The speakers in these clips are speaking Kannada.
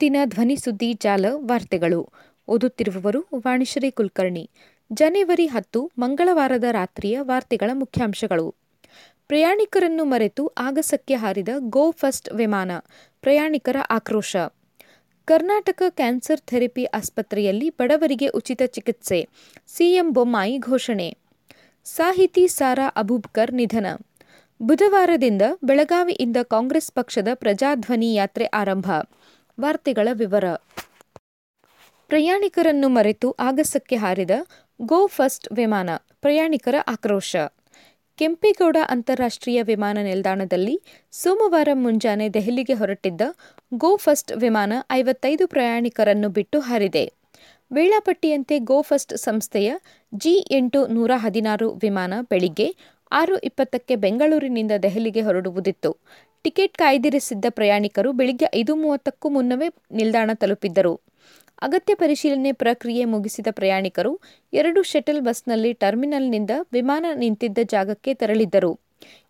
ದಿನ ಧ್ವನಿ ಸುದ್ದಿ ಜಾಲ ವಾರ್ತೆಗಳು. ಓದುತ್ತಿರುವವರು ವಾಣಿಶ್ರೀ ಕುಲಕರ್ಣಿ. ಜನವರಿ ಹತ್ತು, ಮಂಗಳವಾರದ ರಾತ್ರಿಯ ವಾರ್ತೆಗಳ ಮುಖ್ಯಾಂಶಗಳು. ಪ್ರಯಾಣಿಕರನ್ನು ಮರೆತು ಆಗಸಕ್ಕೆ ಹಾರಿದ ಗೋ ಫಸ್ಟ್ ವಿಮಾನ, ಪ್ರಯಾಣಿಕರ ಆಕ್ರೋಶ. ಕರ್ನಾಟಕ ಕ್ಯಾನ್ಸರ್ ಥೆರಪಿ ಆಸ್ಪತ್ರೆಯಲ್ಲಿ ಬಡವರಿಗೆ ಉಚಿತ ಚಿಕಿತ್ಸೆ, ಸಿಎಂ ಬೊಮ್ಮಾಯಿ ಘೋಷಣೆ. ಸಾಹಿತಿ ಸಾರಾ ಅಬೂಬ್ಕರ್ ನಿಧನ. ಬುಧವಾರದಿಂದ ಬೆಳಗಾವಿಯಿಂದ ಕಾಂಗ್ರೆಸ್ ಪಕ್ಷದ ಪ್ರಜಾಧ್ವನಿ ಯಾತ್ರೆ ಆರಂಭ. ವಾರ್ತೆಗಳ ವಿವರ. ಪ್ರಯಾಣಿಕರನ್ನು ಮರೆತು ಆಗಸಕ್ಕೆ ಹಾರಿದ ಗೋ ಫಸ್ಟ್ ವಿಮಾನ, ಪ್ರಯಾಣಿಕರ ಆಕ್ರೋಶ. ಕೆಂಪೇಗೌಡ ಅಂತಾರಾಷ್ಟ್ರೀಯ ವಿಮಾನ ನಿಲ್ದಾಣದಲ್ಲಿ ಸೋಮವಾರ ಮುಂಜಾನೆ ದೆಹಲಿಗೆ ಹೊರಟಿದ್ದ ಗೋ ಫಸ್ಟ್ ವಿಮಾನ ಐವತ್ತೈದು ಪ್ರಯಾಣಿಕರನ್ನು ಬಿಟ್ಟು ಹಾರಿದೆ. ವೇಳಾಪಟ್ಟಿಯಂತೆ ಗೋ ಫಸ್ಟ್ ಸಂಸ್ಥೆಯ ಜಿ ಎಂಟು ನೂರ ಹದಿನಾರು ವಿಮಾನ ಬೆಳಿಗ್ಗೆ ಆರು ಇಪ್ಪತ್ತಕ್ಕೆ ಬೆಂಗಳೂರಿನಿಂದ ದೆಹಲಿಗೆ ಹೊರಡುವುದಿತ್ತು. ಟಿಕೆಟ್ ಕಾಯ್ದಿರಿಸಿದ್ದ ಪ್ರಯಾಣಿಕರು ಬೆಳಿಗ್ಗೆ ಐದು ಮೂವತ್ತಕ್ಕೂ ಮುನ್ನವೇ ನಿಲ್ದಾಣ ತಲುಪಿದ್ದರು. ಅಗತ್ಯ ಪರಿಶೀಲನೆ ಪ್ರಕ್ರಿಯೆ ಮುಗಿಸಿದ ಪ್ರಯಾಣಿಕರು ಎರಡು ಶಟಲ್ ಬಸ್ನಲ್ಲಿ ಟರ್ಮಿನಲ್ನಿಂದ ವಿಮಾನ ನಿಂತಿದ್ದ ಜಾಗಕ್ಕೆ ತೆರಳಿದ್ದರು.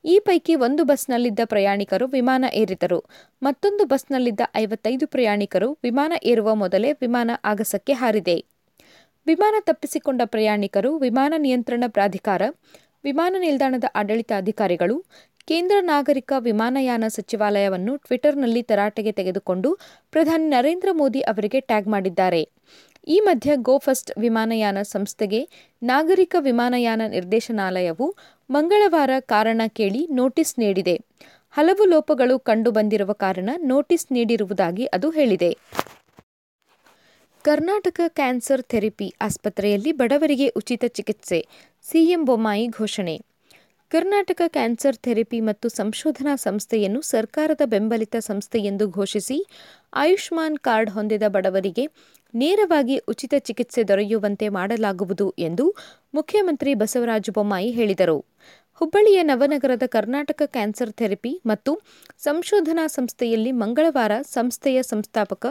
ಈ ಪೈಕಿ ಒಂದು ಬಸ್ನಲ್ಲಿದ್ದ ಪ್ರಯಾಣಿಕರು ವಿಮಾನ ಏರಿದರು. ಮತ್ತೊಂದು ಬಸ್ನಲ್ಲಿದ್ದ ಐವತ್ತೈದು ಪ್ರಯಾಣಿಕರು ವಿಮಾನ ಏರುವ ಮೊದಲೇ ವಿಮಾನ ಆಗಸಕ್ಕೆ ಹಾರಿದೆ. ವಿಮಾನ ತಪ್ಪಿಸಿಕೊಂಡ ಪ್ರಯಾಣಿಕರು ವಿಮಾನ ನಿಯಂತ್ರಣ ಪ್ರಾಧಿಕಾರ ವಿಮಾನ ನಿಲ್ದಾಣದ ಆಡಳಿತಾಧಿಕಾರಿಗಳು ಕೇಂದ್ರ ನಾಗರಿಕ ವಿಮಾನಯಾನ ಸಚಿವಾಲಯವನ್ನು ಟ್ವಿಟರ್ನಲ್ಲಿ ತರಾಟೆಗೆ ತೆಗೆದುಕೊಂಡು ಪ್ರಧಾನಿ ನರೇಂದ್ರ ಮೋದಿ ಅವರಿಗೆ ಟ್ಯಾಗ್ ಮಾಡಿದ್ದಾರೆ. ಈ ಮಧ್ಯೆ ಗೋ ಫಸ್ಟ್ ವಿಮಾನಯಾನ ಸಂಸ್ಥೆಗೆ ನಾಗರಿಕ ವಿಮಾನಯಾನ ನಿರ್ದೇಶನಾಲಯವು ಮಂಗಳವಾರ ಕಾರಣ ಕೇಳಿ ನೋಟಿಸ್ ನೀಡಿದೆ. ಹಲವು ಲೋಪಗಳು ಕಂಡುಬಂದಿರುವ ಕಾರಣ ನೋಟಿಸ್ ನೀಡಿರುವುದಾಗಿ ಅದು ಹೇಳಿದೆ. ಕರ್ನಾಟಕ ಕ್ಯಾನ್ಸರ್ ಥೆರಪಿ ಆಸ್ಪತ್ರೆಯಲ್ಲಿ ಬಡವರಿಗೆ ಉಚಿತ ಚಿಕಿತ್ಸೆ, ಸಿಎಂ ಬೊಮ್ಮಾಯಿ ಘೋಷಣೆ. ಕರ್ನಾಟಕ ಕ್ಯಾನ್ಸರ್ ಥೆರಪಿ ಮತ್ತು ಸಂಶೋಧನಾ ಸಂಸ್ಥೆಯನ್ನು ಸರ್ಕಾರದ ಬೆಂಬಲಿತ ಸಂಸ್ಥೆಯೆಂದು ಘೋಷಿಸಿ, ಆಯುಷ್ಮಾನ್ ಕಾರ್ಡ್ ಹೊಂದಿದ ಬಡವರಿಗೆ ನೇರವಾಗಿ ಉಚಿತ ಚಿಕಿತ್ಸೆ ದೊರೆಯುವಂತೆ ಮಾಡಲಾಗುವುದು ಎಂದು ಮುಖ್ಯಮಂತ್ರಿ ಬಸವರಾಜ ಬೊಮ್ಮಾಯಿ ಹೇಳಿದರು. ಹುಬ್ಬಳ್ಳಿಯ ನವನಗರದ ಕರ್ನಾಟಕ ಕ್ಯಾನ್ಸರ್ ಥೆರಪಿ ಮತ್ತು ಸಂಶೋಧನಾ ಸಂಸ್ಥೆಯಲ್ಲಿ ಮಂಗಳವಾರ ಸಂಸ್ಥೆಯ ಸಂಸ್ಥಾಪಕ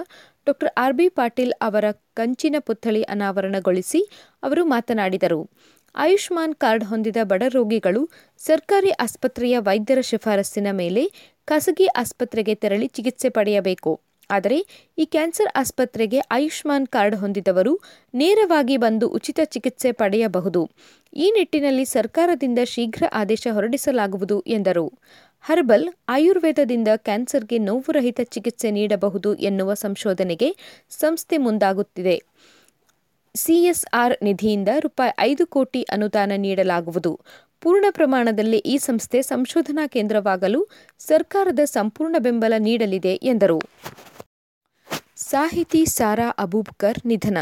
ಆರ್ ಬಿ ಪಾಟೀಲ್ ಅವರ ಕಂಚಿನ ಪುತ್ಥಳಿ ಅನಾವರಣಗೊಳಿಸಿ ಅವರು ಮಾತನಾಡಿದರು. ಆಯುಷ್ಮಾನ್ ಕಾರ್ಡ್ ಹೊಂದಿದ ಬಡ ರೋಗಿಗಳು ಸರ್ಕಾರಿ ಆಸ್ಪತ್ರೆಯ ವೈದ್ಯರ ಶಿಫಾರಸ್ಸಿನ ಮೇಲೆ ಖಾಸಗಿ ಆಸ್ಪತ್ರೆಗೆ ತೆರಳಿ ಚಿಕಿತ್ಸೆ ಪಡೆಯಬೇಕು. ಆದರೆ ಈ ಕ್ಯಾನ್ಸರ್ ಆಸ್ಪತ್ರೆಗೆ ಆಯುಷ್ಮಾನ್ ಕಾರ್ಡ್ ಹೊಂದಿದವರು ನೇರವಾಗಿ ಬಂದು ಉಚಿತ ಚಿಕಿತ್ಸೆ ಪಡೆಯಬಹುದು. ಈ ನಿಟ್ಟಿನಲ್ಲಿ ಸರ್ಕಾರದಿಂದ ಶೀಘ್ರ ಆದೇಶ ಹೊರಡಿಸಲಾಗುವುದು ಎಂದರು. ಹರ್ಬಲ್ ಆಯುರ್ವೇದದಿಂದ ಕ್ಯಾನ್ಸರ್ಗೆ ನೋವುರಹಿತ ಚಿಕಿತ್ಸೆ ನೀಡಬಹುದು ಎನ್ನುವ ಸಂಶೋಧನೆಗೆ ಸಂಸ್ಥೆ ಮುಂದಾಗುತ್ತಿದೆ. ಸಿಎಸ್ಆರ್ ನಿಧಿಯಿಂದ ರೂಪಾಯಿ ಐದು ಕೋಟಿ ಅನುದಾನ ನೀಡಲಾಗುವುದು. ಪೂರ್ಣ ಪ್ರಮಾಣದಲ್ಲಿ ಈ ಸಂಸ್ಥೆ ಸಂಶೋಧನಾ ಕೇಂದ್ರವಾಗಲು ಸರ್ಕಾರದ ಸಂಪೂರ್ಣ ಬೆಂಬಲ ನೀಡಲಿದೆ ಎಂದರು. ಸಾಹಿತಿ ಸಾರಾ ಅಬೂಬ್ಕರ್ ನಿಧನ.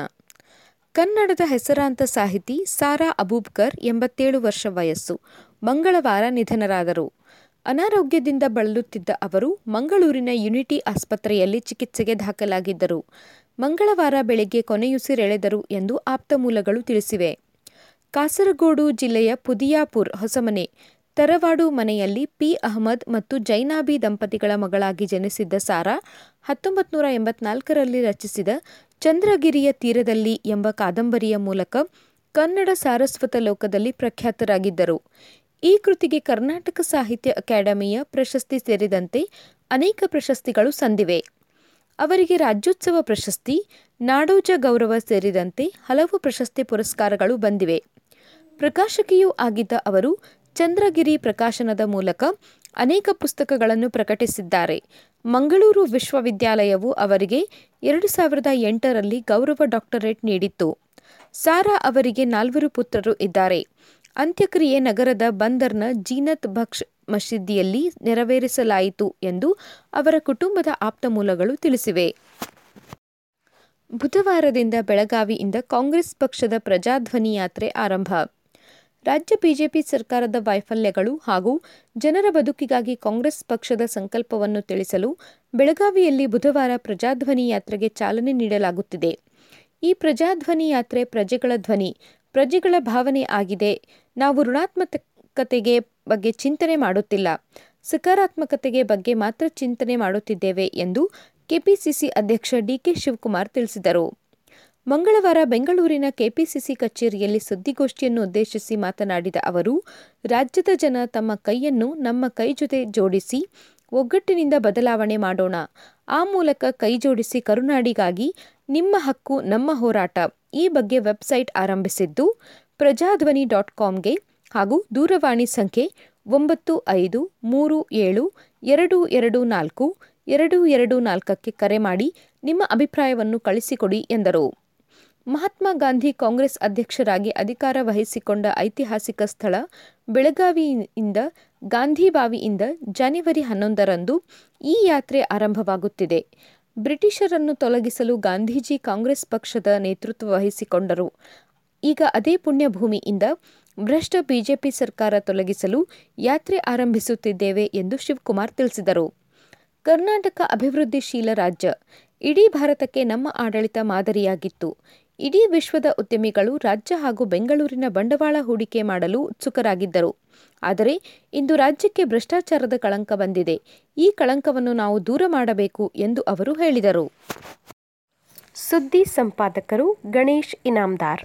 ಕನ್ನಡದ ಹೆಸರಾಂತ ಸಾಹಿತಿ ಸಾರಾ ಅಬೂಬ್ಕರ್ ಎಂಬತ್ತೇಳು ವರ್ಷ ವಯಸ್ಸು. ಮಂಗಳವಾರ ನಿಧನರಾದರು. ಅನಾರೋಗ್ಯದಿಂದ ಬಳಲುತ್ತಿದ್ದ ಅವರು ಮಂಗಳೂರಿನ ಯುನಿಟಿ ಆಸ್ಪತ್ರೆಯಲ್ಲಿ ಚಿಕಿತ್ಸೆಗೆ ದಾಖಲಾಗಿದ್ದರು. ಮಂಗಳವಾರ ಬೆಳಗ್ಗೆ ಕೊನೆಯುಸಿರೆಳೆದರು ಎಂದು ಆಪ್ತ ಮೂಲಗಳು ತಿಳಿಸಿವೆ. ಕಾಸರಗೋಡು ಜಿಲ್ಲೆಯ ಪುದಿಯಾಪುರ್ ಹೊಸಮನೆ ತರವಾಡು ಮನೆಯಲ್ಲಿ ಪಿ. ಅಹಮದ್ ಮತ್ತು ಜೈನಾಬಿ ದಂಪತಿಗಳ ಮಗಳಾಗಿ ಜನಿಸಿದ್ದ ಸಾರಾ ಹತ್ತೊಂಬತ್ತು ನೂರ ರಚಿಸಿದ ಚಂದ್ರಗಿರಿಯ ತೀರದಲ್ಲಿ ಎಂಬ ಕಾದಂಬರಿಯ ಮೂಲಕ ಕನ್ನಡ ಸಾರಸ್ವತ ಲೋಕದಲ್ಲಿ ಪ್ರಖ್ಯಾತರಾಗಿದ್ದರು. ಈ ಕೃತಿಗೆ ಕರ್ನಾಟಕ ಸಾಹಿತ್ಯ ಅಕಾಡೆಮಿಯ ಪ್ರಶಸ್ತಿ ಸೇರಿದಂತೆ ಅನೇಕ ಪ್ರಶಸ್ತಿಗಳು ಸಂದಿವೆ. ಅವರಿಗೆ ರಾಜ್ಯೋತ್ಸವ ಪ್ರಶಸ್ತಿ, ನಾಡೋಜ ಗೌರವ ಸೇರಿದಂತೆ ಹಲವು ಪ್ರಶಸ್ತಿ ಪುರಸ್ಕಾರಗಳು ಬಂದಿವೆ. ಪ್ರಕಾಶಕಿಯೂ ಆಗಿದ್ದ ಅವರು ಚಂದ್ರಗಿರಿ ಪ್ರಕಾಶನದ ಮೂಲಕ ಅನೇಕ ಪುಸ್ತಕಗಳನ್ನು ಪ್ರಕಟಿಸಿದ್ದಾರೆ. ಮಂಗಳೂರು ವಿಶ್ವವಿದ್ಯಾಲಯವು ಅವರಿಗೆ ಎರಡು ಸಾವಿರದ ಎಂಟರಲ್ಲಿ ಗೌರವ ಡಾಕ್ಟರೇಟ್ ನೀಡಿತ್ತು. ಸಾರಾ ಅವರಿಗೆ ನಾಲ್ವರು ಪುತ್ರರು ಇದ್ದಾರೆ. ಅಂತ್ಯಕ್ರಿಯೆ ನಗರದ ಬಂದರ್ನ ಜೀನತ್ ಬಕ್ಷ್ ಮಸೀದಿಯಲ್ಲಿ ನೆರವೇರಿಸಲಾಯಿತು ಎಂದು ಅವರ ಕುಟುಂಬದ ಆಪ್ತ ಮೂಲಗಳು ತಿಳಿಸಿವೆ. ಬುಧವಾರದಿಂದ ಬೆಳಗಾವಿಯಿಂದ ಕಾಂಗ್ರೆಸ್ ಪಕ್ಷದ ಪ್ರಜಾಧ್ವನಿ ಯಾತ್ರೆ ಆರಂಭ. ರಾಜ್ಯ ಬಿಜೆಪಿ ಸರ್ಕಾರದ ವೈಫಲ್ಯಗಳು ಹಾಗೂ ಜನರ ಬದುಕಿಗಾಗಿ ಕಾಂಗ್ರೆಸ್ ಪಕ್ಷದ ಸಂಕಲ್ಪವನ್ನು ತಿಳಿಸಲು ಬೆಳಗಾವಿಯಲ್ಲಿ ಬುಧವಾರ ಪ್ರಜಾಧ್ವನಿ ಯಾತ್ರೆಗೆ ಚಾಲನೆ ನೀಡಲಾಗುತ್ತಿದೆ. ಈ ಪ್ರಜಾಧ್ವನಿ ಯಾತ್ರೆ ಪ್ರಜೆಗಳ ಧ್ವನಿ, ಪ್ರಜೆಗಳ ಭಾವನೆ ಆಗಿದೆ. ನಾವು ಋಣಾತ್ಮಕತೆಗೆ ಬಗ್ಗೆ ಚಿಂತನೆ ಮಾಡುತ್ತಿಲ್ಲ. ಸಕಾರಾತ್ಮಕತೆಗೆ ಬಗ್ಗೆ ಮಾತ್ರ ಚಿಂತನೆ ಮಾಡುತ್ತಿದ್ದೇವೆ ಎಂದು ಕೆಪಿಸಿಸಿ ಅಧ್ಯಕ್ಷ ಡಿಕೆ ಶಿವಕುಮಾರ್ ತಿಳಿಸಿದರು. ಮಂಗಳವಾರ ಬೆಂಗಳೂರಿನ ಕೆಪಿಸಿಸಿ ಕಚೇರಿಯಲ್ಲಿ ಸುದ್ದಿಗೋಷ್ಠಿಯನ್ನು ಉದ್ದೇಶಿಸಿ ಮಾತನಾಡಿದ ಅವರು, ರಾಜ್ಯದ ಜನ ತಮ್ಮ ಕೈಯನ್ನು ನಮ್ಮ ಕೈ ಜೊತೆ ಜೋಡಿಸಿ ಒಗ್ಗಟ್ಟಿನಿಂದ ಬದಲಾವಣೆ ಮಾಡೋಣ. ಆ ಮೂಲಕ ಕೈ ಜೋಡಿಸಿ ಕರುನಾಡಿಗಾಗಿ ನಿಮ್ಮ ಹಕ್ಕು, ನಮ್ಮ ಹೋರಾಟ. ಈ ಬಗ್ಗೆ ವೆಬ್ಸೈಟ್ ಆರಂಭಿಸಿದ್ದು ಪ್ರಜಾಧ್ವನಿ ಡಾಟ್ ಕಾಮ್ಗೆ ಹಾಗೂ ದೂರವಾಣಿ ಸಂಖ್ಯೆ ಒಂಬತ್ತು ಐದು ಮೂರು ಏಳು ಎರಡು ಎರಡು ನಾಲ್ಕು ಎರಡು ಎರಡು ನಾಲ್ಕಕ್ಕೆ ಕರೆ ಮಾಡಿ ನಿಮ್ಮ ಅಭಿಪ್ರಾಯವನ್ನು ಕಳಿಸಿಕೊಡಿ ಎಂದರು. ಮಹಾತ್ಮ ಗಾಂಧಿ ಕಾಂಗ್ರೆಸ್ ಅಧ್ಯಕ್ಷರಾಗಿ ಅಧಿಕಾರ ವಹಿಸಿಕೊಂಡ ಐತಿಹಾಸಿಕ ಸ್ಥಳ ಬೆಳಗಾವಿಯಿಂದ ಗಾಂಧಿಬಾವಿಯಿಂದ ಜನವರಿ ಹನ್ನೊಂದರಂದು ಈ ಯಾತ್ರೆ ಆರಂಭವಾಗುತ್ತಿದೆ. ಬ್ರಿಟಿಷರನ್ನು ತೊಲಗಿಸಲು ಗಾಂಧೀಜಿ ಕಾಂಗ್ರೆಸ್ ಪಕ್ಷದ ನೇತೃತ್ವ ವಹಿಸಿಕೊಂಡರು. ಈಗ ಅದೇ ಪುಣ್ಯಭೂಮಿಯಿಂದ ಭ್ರಷ್ಟ ಬಿಜೆಪಿ ಸರ್ಕಾರ ತೊಲಗಿಸಲು ಯಾತ್ರೆ ಆರಂಭಿಸುತ್ತಿದ್ದೇವೆ ಎಂದು ಶಿವಕುಮಾರ್ ತಿಳಿಸಿದರು. ಕರ್ನಾಟಕ ಅಭಿವೃದ್ಧಿಶೀಲ ರಾಜ್ಯ. ಇಡೀ ಭಾರತಕ್ಕೆ ನಮ್ಮ ಆಡಳಿತ ಮಾದರಿಯಾಗಿತ್ತು. ಇಡೀ ವಿಶ್ವದ ಉದ್ಯಮಿಗಳು ರಾಜ್ಯ ಹಾಗೂ ಬೆಂಗಳೂರಿನ ಬಂಡವಾಳ ಹೂಡಿಕೆ ಮಾಡಲು ಉತ್ಸುಕರಾಗಿದ್ದರು. ಆದರೆ ಇಂದು ರಾಜ್ಯಕ್ಕೆ ಭ್ರಷ್ಟಾಚಾರದ ಕಳಂಕ ಬಂದಿದೆ. ಈ ಕಳಂಕವನ್ನು ನಾವು ದೂರ ಮಾಡಬೇಕು ಎಂದು ಅವರು ಹೇಳಿದರು. ಸುದ್ದಿ ಸಂಪಾದಕರು ಗಣೇಶ್ ಇನಾಮ್ದಾರ್.